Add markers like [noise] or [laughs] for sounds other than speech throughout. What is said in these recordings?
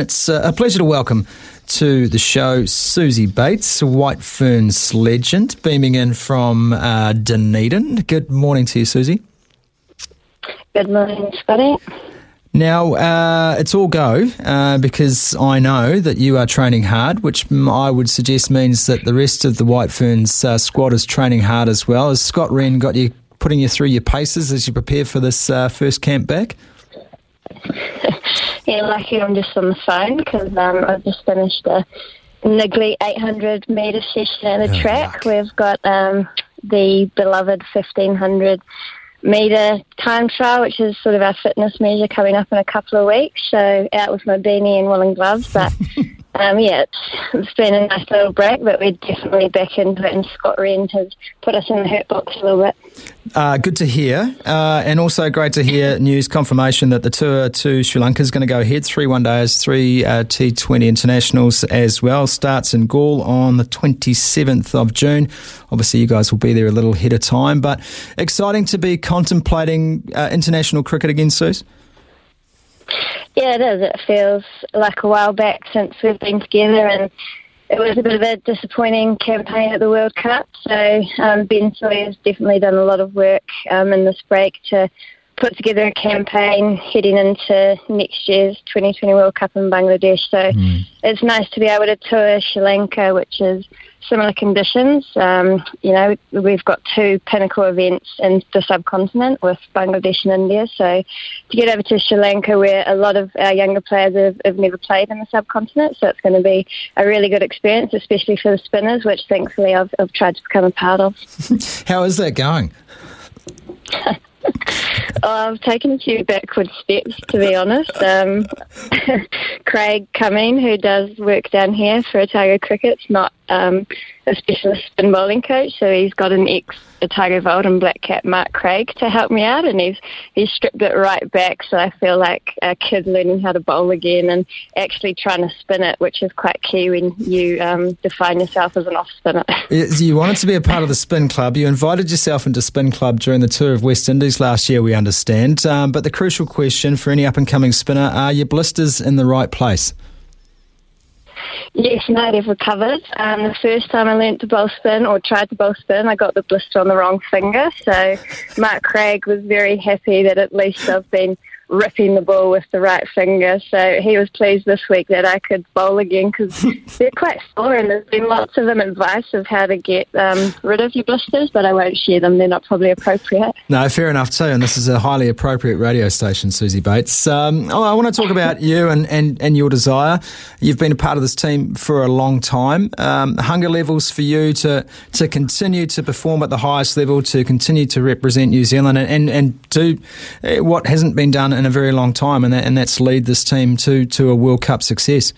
It's uh, a pleasure to welcome to the show Suzie Bates, White Ferns legend, beaming in from uh, Dunedin. Good morning to you, Suzie. Good morning, Scotty. Now, uh, it's all go uh, because I know that you are training hard, which I would suggest means that the rest of the White Ferns uh, squad is training hard as well. Has Scott Wren got you putting you through your paces as you prepare for this uh, first camp back? Yeah, lucky I'm just on the phone because um, I've just finished a niggly 800 metre session at the Oh, track. yuck. We've got um, the beloved 1500 metre time trial, which is sort of our fitness measure coming up in a couple of weeks. So out with my beanie and woolen gloves, but. [laughs] Um, yeah, it's, it's been a nice little break, but we're definitely back into it, and Scott Wren has put us in the hurt box a little bit. Uh, good to hear, uh, and also great to hear [laughs] news confirmation that the tour to Sri Lanka is going to go ahead. Three one days, three uh, T20 internationals as well. Starts in Galle on the 27th of June. Obviously, you guys will be there a little ahead of time, but exciting to be contemplating uh, international cricket again, Suze. Yeah, it is. It feels like a while back since we've been together, and it was a bit of a disappointing campaign at the World Cup. So um, Ben Sawyer's definitely done a lot of work um, in this break to put together a campaign heading into next year's 2020 World Cup in Bangladesh. So it's nice to be able to tour Sri Lanka, which is similar conditions. Um, you know, we've got two pinnacle events in the subcontinent with Bangladesh and India. So to get over to Sri Lanka, where a lot of our younger players have, have never played in the subcontinent, so it's going to be a really good experience, especially for the spinners, which thankfully I've, I've tried to become a part of. [laughs] How is that going? [laughs] Oh, I've taken a few backward steps, to be honest. Um, [laughs] Craig Cumming, who does work down here for Otago Cricket's not um, a specialist spin bowling coach, so he's got an ex Otago Volt and Black Cap Mark Craig to help me out, and he's he's stripped it right back, so I feel like a kid learning how to bowl again and actually trying to spin it, which is quite key when you um, define yourself as an off spinner. [laughs] You wanted to be a part of the Spin Club. You invited yourself into Spin Club during the tour of West Indies last year, we understand. Um, but the crucial question for any up and coming spinner are your blisters in the right place? Yes, no, they've recovered. Um, the first time I learnt to bowl spin or tried to bowl spin, I got the blister on the wrong finger. So Mark Craig was very happy that at least I've been ripping the ball with the right finger. So he was pleased this week that I could bowl again because [laughs] they're quite sore and there's been lots of them advice of how to get um, rid of your blisters, but I won't share them. They're not probably appropriate. No, fair enough too. And this is a highly appropriate radio station, Suzie Bates. Um, oh, I want to talk about you and, and, and your desire. You've been a part of this team for a long time. Um, hunger levels for you to to continue to perform at the highest level, to continue to represent New Zealand and, and, and do uh, what hasn't been done in a very long time, and, that, and that's lead this team to, to a World Cup success.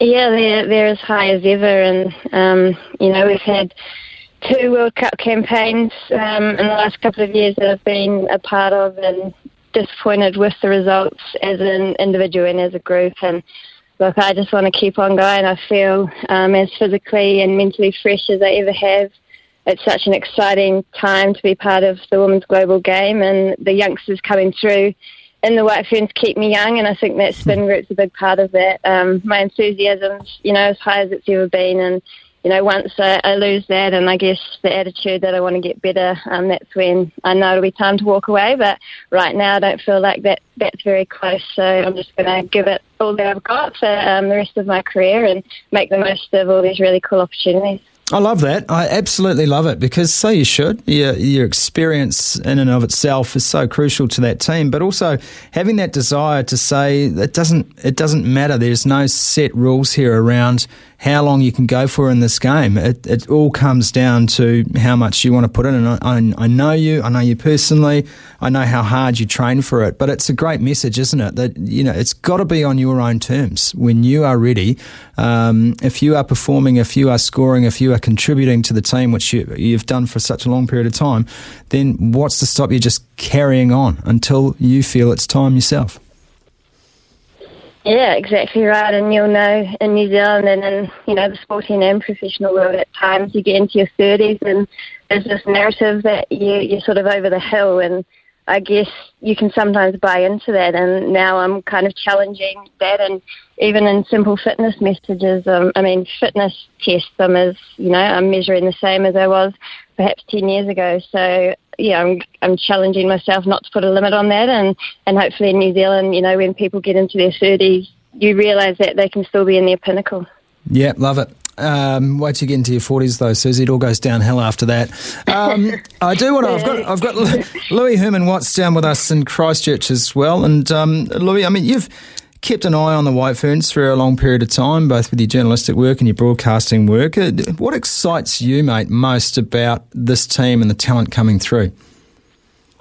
Yeah, they're, they're as high as ever, and um, you know we've had two World Cup campaigns um, in the last couple of years that I've been a part of, and disappointed with the results as an individual and as a group. And look, I just want to keep on going. I feel um, as physically and mentally fresh as I ever have. It's such an exciting time to be part of the women's global game, and the youngsters coming through in the White Ferns keep me young, and I think that spin [laughs] route's a big part of that. Um, my enthusiasm's, you know, as high as it's ever been, and you know, once I, I lose that, and I guess the attitude that I want to get better, um, that's when I know it'll be time to walk away. But right now, I don't feel like that that's very close. So I'm just going to give it all that I've got for um, the rest of my career and make the most of all these really cool opportunities. I love that. I absolutely love it because so you should. Your, your experience in and of itself is so crucial to that team, but also having that desire to say it doesn't it doesn't matter. There's no set rules here around how long you can go for in this game. It, it all comes down to how much you want to put in. And I, I, know you, I know you personally, I know how hard you train for it. But it's a great message, isn't it? That you know it's got to be on your own terms when you are ready. Um, if you are performing, if you are scoring, if you are contributing to the team, which you, you've done for such a long period of time, then what's to stop you just carrying on until you feel it's time yourself? Yeah, exactly right. And you'll know in New Zealand and in you know the sporting and professional world, at times you get into your thirties and there's this narrative that you you're sort of over the hill, and I guess you can sometimes buy into that. And now I'm kind of challenging that, and even in simple fitness messages, um, I mean fitness tests them as you know I'm measuring the same as I was perhaps ten years ago. So yeah, I'm I'm challenging myself not to put a limit on that, and and hopefully in New Zealand, you know, when people get into their thirties, you realise that they can still be in their pinnacle. Yeah, love it. Um, wait till you get into your forties, though, Suzie. It all goes downhill after that. Um, [laughs] I do want to. I've got. I've got [laughs] Louis Herman Watts down with us in Christchurch as well. And um, Louis, I mean, you've kept an eye on the White Ferns for a long period of time, both with your journalistic work and your broadcasting work. Uh, what excites you, mate, most about this team and the talent coming through?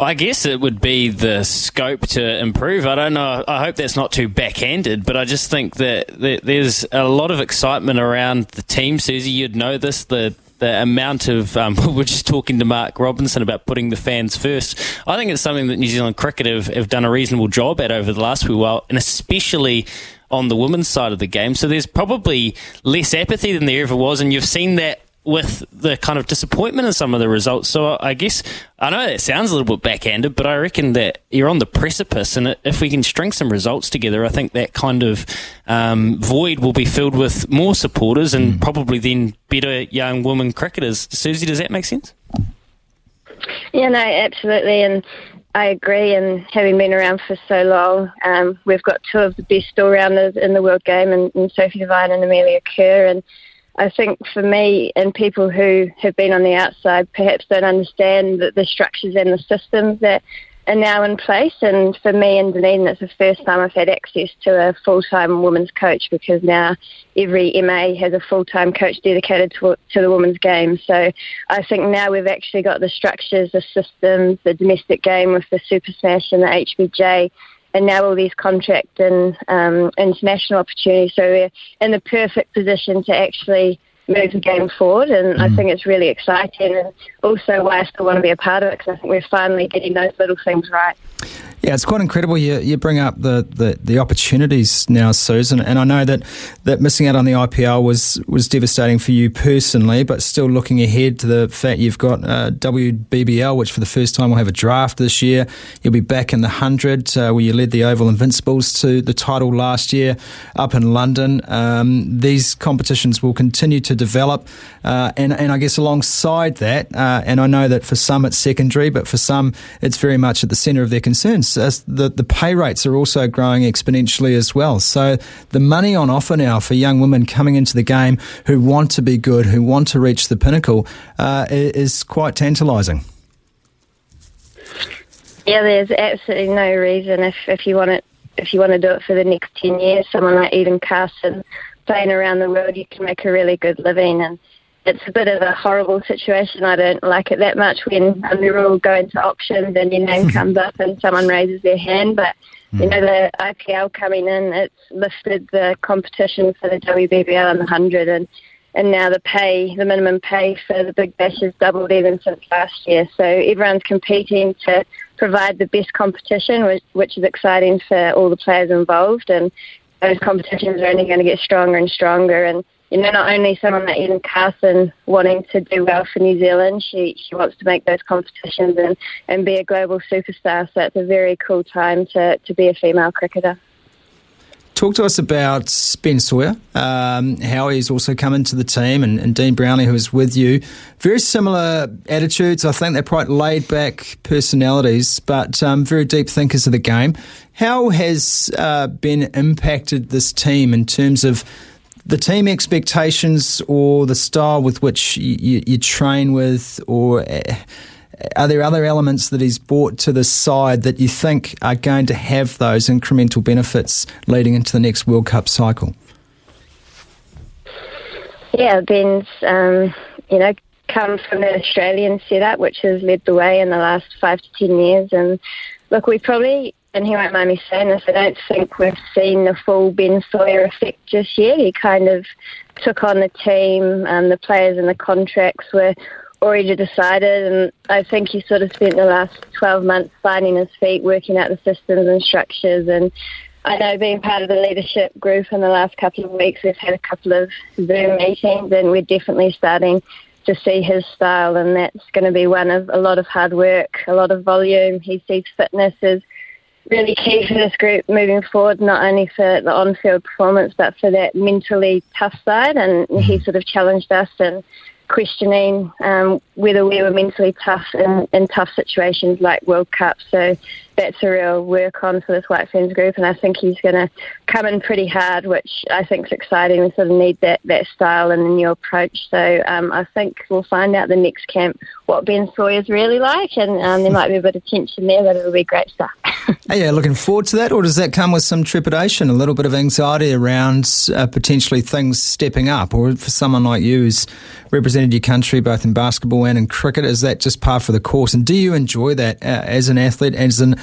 I guess it would be the scope to improve. I don't know. I hope that's not too backhanded, but I just think that, there's a lot of excitement around the team. Suzie, you'd know this. The the amount of um, [laughs] we're just talking to Mark Robinson about putting the fans first. I think it's something that New Zealand cricket have, have done a reasonable job at over the last few while, and especially on the women's side of the game. So there's probably less apathy than there ever was, and you've seen that with the kind of disappointment in some of the results. So I guess I know it sounds a little bit backhanded, but I reckon that you're on the precipice, and if we can string some results together, I think that kind of um, void will be filled with more supporters and mm. probably then better young women cricketers. Suzie, does that make sense? Yeah, no, absolutely, and I agree. And having been around for so long, um, we've got two of the best all-rounders in the world game, and, and Sophie Devine and Amelia Kerr, and I think for me and people who have been on the outside perhaps don't understand the, the structures and the systems that are now in place. And for me in Dunedin, it's the first time I've had access to a full-time women's coach because now every MA has a full-time coach dedicated to, to the women's game. So I think now we've actually got the structures, the systems, the domestic game with the Super Smash and the HBJ and now all these contract and um, international opportunities. So we're in the perfect position to actually move the game forward, and mm. I think it's really exciting, and also why I still want to be a part of it because I think we're finally getting those little things right. Yeah, it's quite incredible. You, you bring up the, the, the, opportunities now, Susan, and I know that, that missing out on the IPL was, was devastating for you personally, but still looking ahead to the fact you've got uh, WBBL, which for the first time will have a draft this year. You'll be back in the 100, uh, where you led the Oval Invincibles to the title last year up in London. Um, these competitions will continue to develop, uh, and, and I guess alongside that, uh, and I know that for some it's secondary, but for some it's very much at the centre of their concerns. As the, the pay rates are also growing exponentially as well. So the money on offer now for young women coming into the game who want to be good, who want to reach the pinnacle, uh, is quite tantalising. Yeah, there's absolutely no reason if, if you want it if you want to do it for the next ten years. Someone like Eden Carson playing around the world, you can make a really good living and it's a bit of a horrible situation. I don't like it that much when we're all going to auctions and your name [laughs] comes up and someone raises their hand. But you know, hmm. the IPL coming in, it's lifted the competition for the WBBL and the hundred, and and now the pay, the minimum pay for the Big Bash has doubled even since last year. So everyone's competing to provide the best competition, which, which is exciting for all the players involved. And those competitions are only going to get stronger and stronger. And you know, not only someone like Eden Carson wanting to do well for New Zealand, she she wants to make those competitions and, and be a global superstar. So it's a very cool time to, to be a female cricketer. Talk to us about Ben Sawyer, um, how he's also come into the team, and, and, Dean Brownlie, who is with you. Very similar attitudes. I think they're quite laid back personalities, but um, very deep thinkers of the game. How has uh, Ben impacted this team in terms of the team expectations or the style with which you, you train with, or uh, are there other elements that he's brought to the side that you think are going to have those incremental benefits leading into the next World Cup cycle? Yeah, Ben's, um, you know, come from the Australian setup, which has led the way in the last five to ten years. And look, we probably, and he won't mind me saying this, I don't think we've seen the full Ben Sawyer effect just yet. He kind of took on the team, um, the players and the contracts were already decided, and I think he sort of spent the last 12 months finding his feet, working out the systems and structures. And I know being part of the leadership group in the last couple of weeks, we've had a couple of Zoom meetings, and we're definitely starting to see his style, and that's going to be one of a lot of hard work, a lot of volume. He sees fitness as really key for this group moving forward, not only for the on-field performance, but for that mentally tough side. And he mm-hmm. sort of challenged us and questioning um, whether we were mentally tough in, in tough situations like World Cup. So that's a real work on for this White Ferns group, and I think he's going to come in pretty hard, which I think is exciting. We sort of need that, that style and a new approach. So um, I think we'll find out the next camp what Ben Sawyer's really like, and um, there might be a bit of tension there, but it'll be great stuff. [laughs] yeah, looking forward to that, or does that come with some trepidation, a little bit of anxiety around uh, potentially things stepping up, or for someone like you who's represented your country both in basketball and in cricket, is that just par for the course? And do you enjoy that uh, as an athlete, as an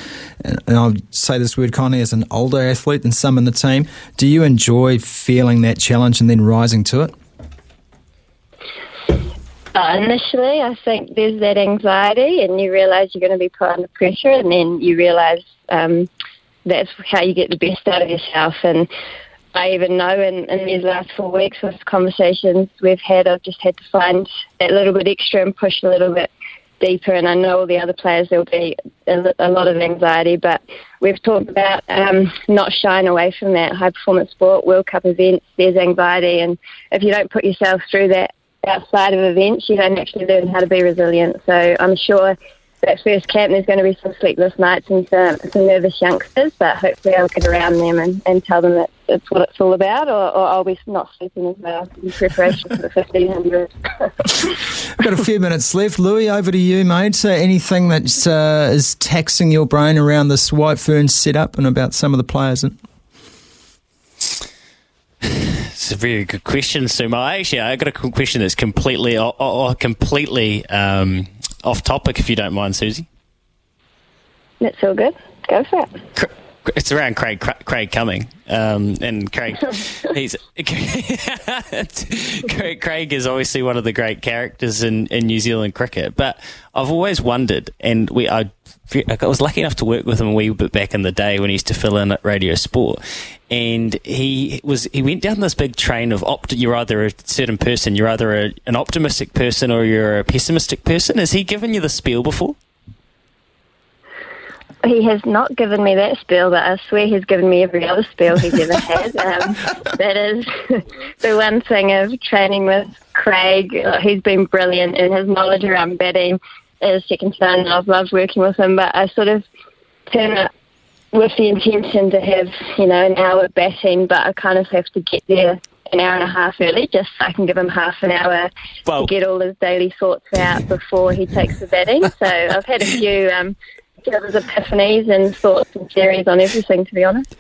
and I'll say this word kindly, as an older athlete than some in the team, do you enjoy feeling that challenge and then rising to it? Uh, initially, I think there's that anxiety, and you realise you're going to be put under pressure, and then you realise um, that's how you get the best out of yourself. And I even know in, in these last four weeks with conversations we've had, I've just had to find that little bit extra and push a little bit deeper, and I know all the other players there'll be a, a lot of anxiety, but we've talked about um, not shying away from that high performance sport, World Cup events. There's anxiety, and if you don't put yourself through that outside of events, you don't actually learn how to be resilient. So I'm sure that first camp, there's going to be some sleepless nights and some, some nervous youngsters, but hopefully I'll get around them and, and tell them that it's what it's all about, or, or I'll be not sleeping as well in preparation for the 1500. We've [laughs] got a few minutes left. Louis, over to you, mate. So anything that uh, is taxing your brain around this White Fern setup and about some of the players? In- it's a very good question, Sumo. Actually, I got a question that's completely, or, or completely um, off topic, if you don't mind, Suzie. That's all good. Go for it. It's around Craig Craig Cumming, um, and Craig [laughs] he's [laughs] Craig, Craig is obviously one of the great characters in, in New Zealand cricket. But I've always wondered, and we I, I was lucky enough to work with him a wee bit back in the day when he used to fill in at Radio Sport, and he was he went down this big train of opt. You're either a certain person, you're either a, an optimistic person or you're a pessimistic person. Has he given you the spiel before? He has not given me that spiel, but I swear he's given me every other spiel he's ever had. [laughs] Um, that is [laughs] the one thing of training with Craig. He's been brilliant in his knowledge around batting. As second son, I've loved working with him, but I sort of turn up with the intention to have, you know, an hour batting, but I kind of have to get there an hour and a half early just so I can give him half an hour well, to get all his daily thoughts out before he takes the batting. So I've had a few um, his epiphanies and thoughts and theories on everything, to be honest.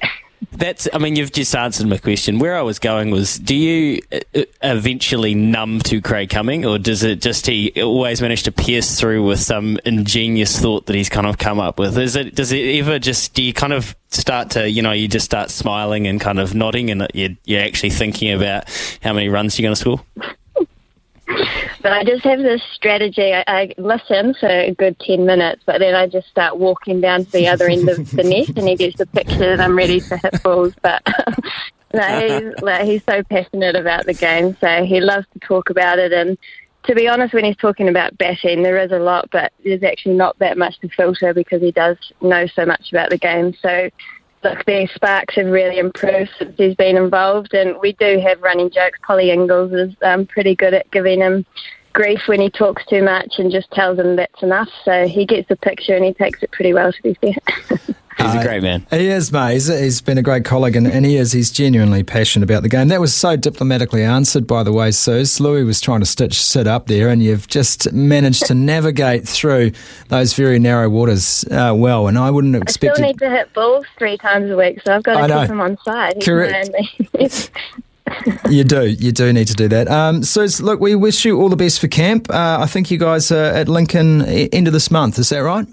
That's, I mean, you've just answered my question. Where I was going was, do you uh, eventually numb to Craig Cumming, or does it just he always manage to pierce through with some ingenious thought that he's kind of come up with? Is it, does it ever just, do you kind of start to, you know, you just start smiling and kind of nodding and you're, you're actually thinking about how many runs you're going to score? But I just have this strategy. I, I listen for a good 10 minutes, but then I just start walking down to the other end of the net and he gets the picture that I'm ready to hit balls. But [laughs] no, he's, like, he's so passionate about the game, so he loves to talk about it. And to be honest, when he's talking about batting, there is a lot, but there's actually not that much to filter because he does know so much about the game. So look, the sparks have really improved since he's been involved, and we do have running jokes. Polly Inglis is um, pretty good at giving him grief when he talks too much and just tells him that's enough. So he gets the picture and he takes it pretty well, to be fair. [laughs] He's a great man. he is, mate. He's, he's been a great colleague, and, and, he is. He's genuinely passionate about the game. That was so diplomatically answered, by the way, Suze. Louis was trying to stitch sit up there, and you've just managed to [laughs] navigate through those very narrow waters uh, well. And I wouldn't expect. I still need to hit balls three times a week, so I've got to keep him on side. Correct. you [laughs] do. You do need to do that. Um, so, look, we wish you all the best for camp. Uh, I think you guys are at Lincoln end of this month. Is that right?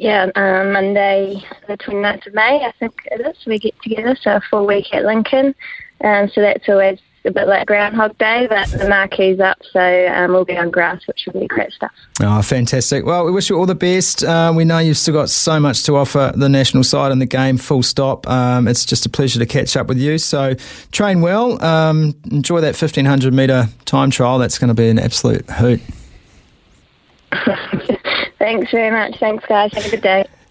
Yeah, um, Monday, the 29th of May, I think it is. We get together, so a full week at Lincoln. Um, so that's always a bit like Groundhog Day, but the marquee's up, so um, we'll be on grass, which will be great stuff. Oh, fantastic. Well, we wish you all the best. Uh, we know you've still got so much to offer the national side and the game, full stop. Um, it's just a pleasure to catch up with you. So train well. Um, enjoy that 1500 metre time trial. That's going to be an absolute hoot. [laughs] Thanks very much. Thanks, guys. Have a good day.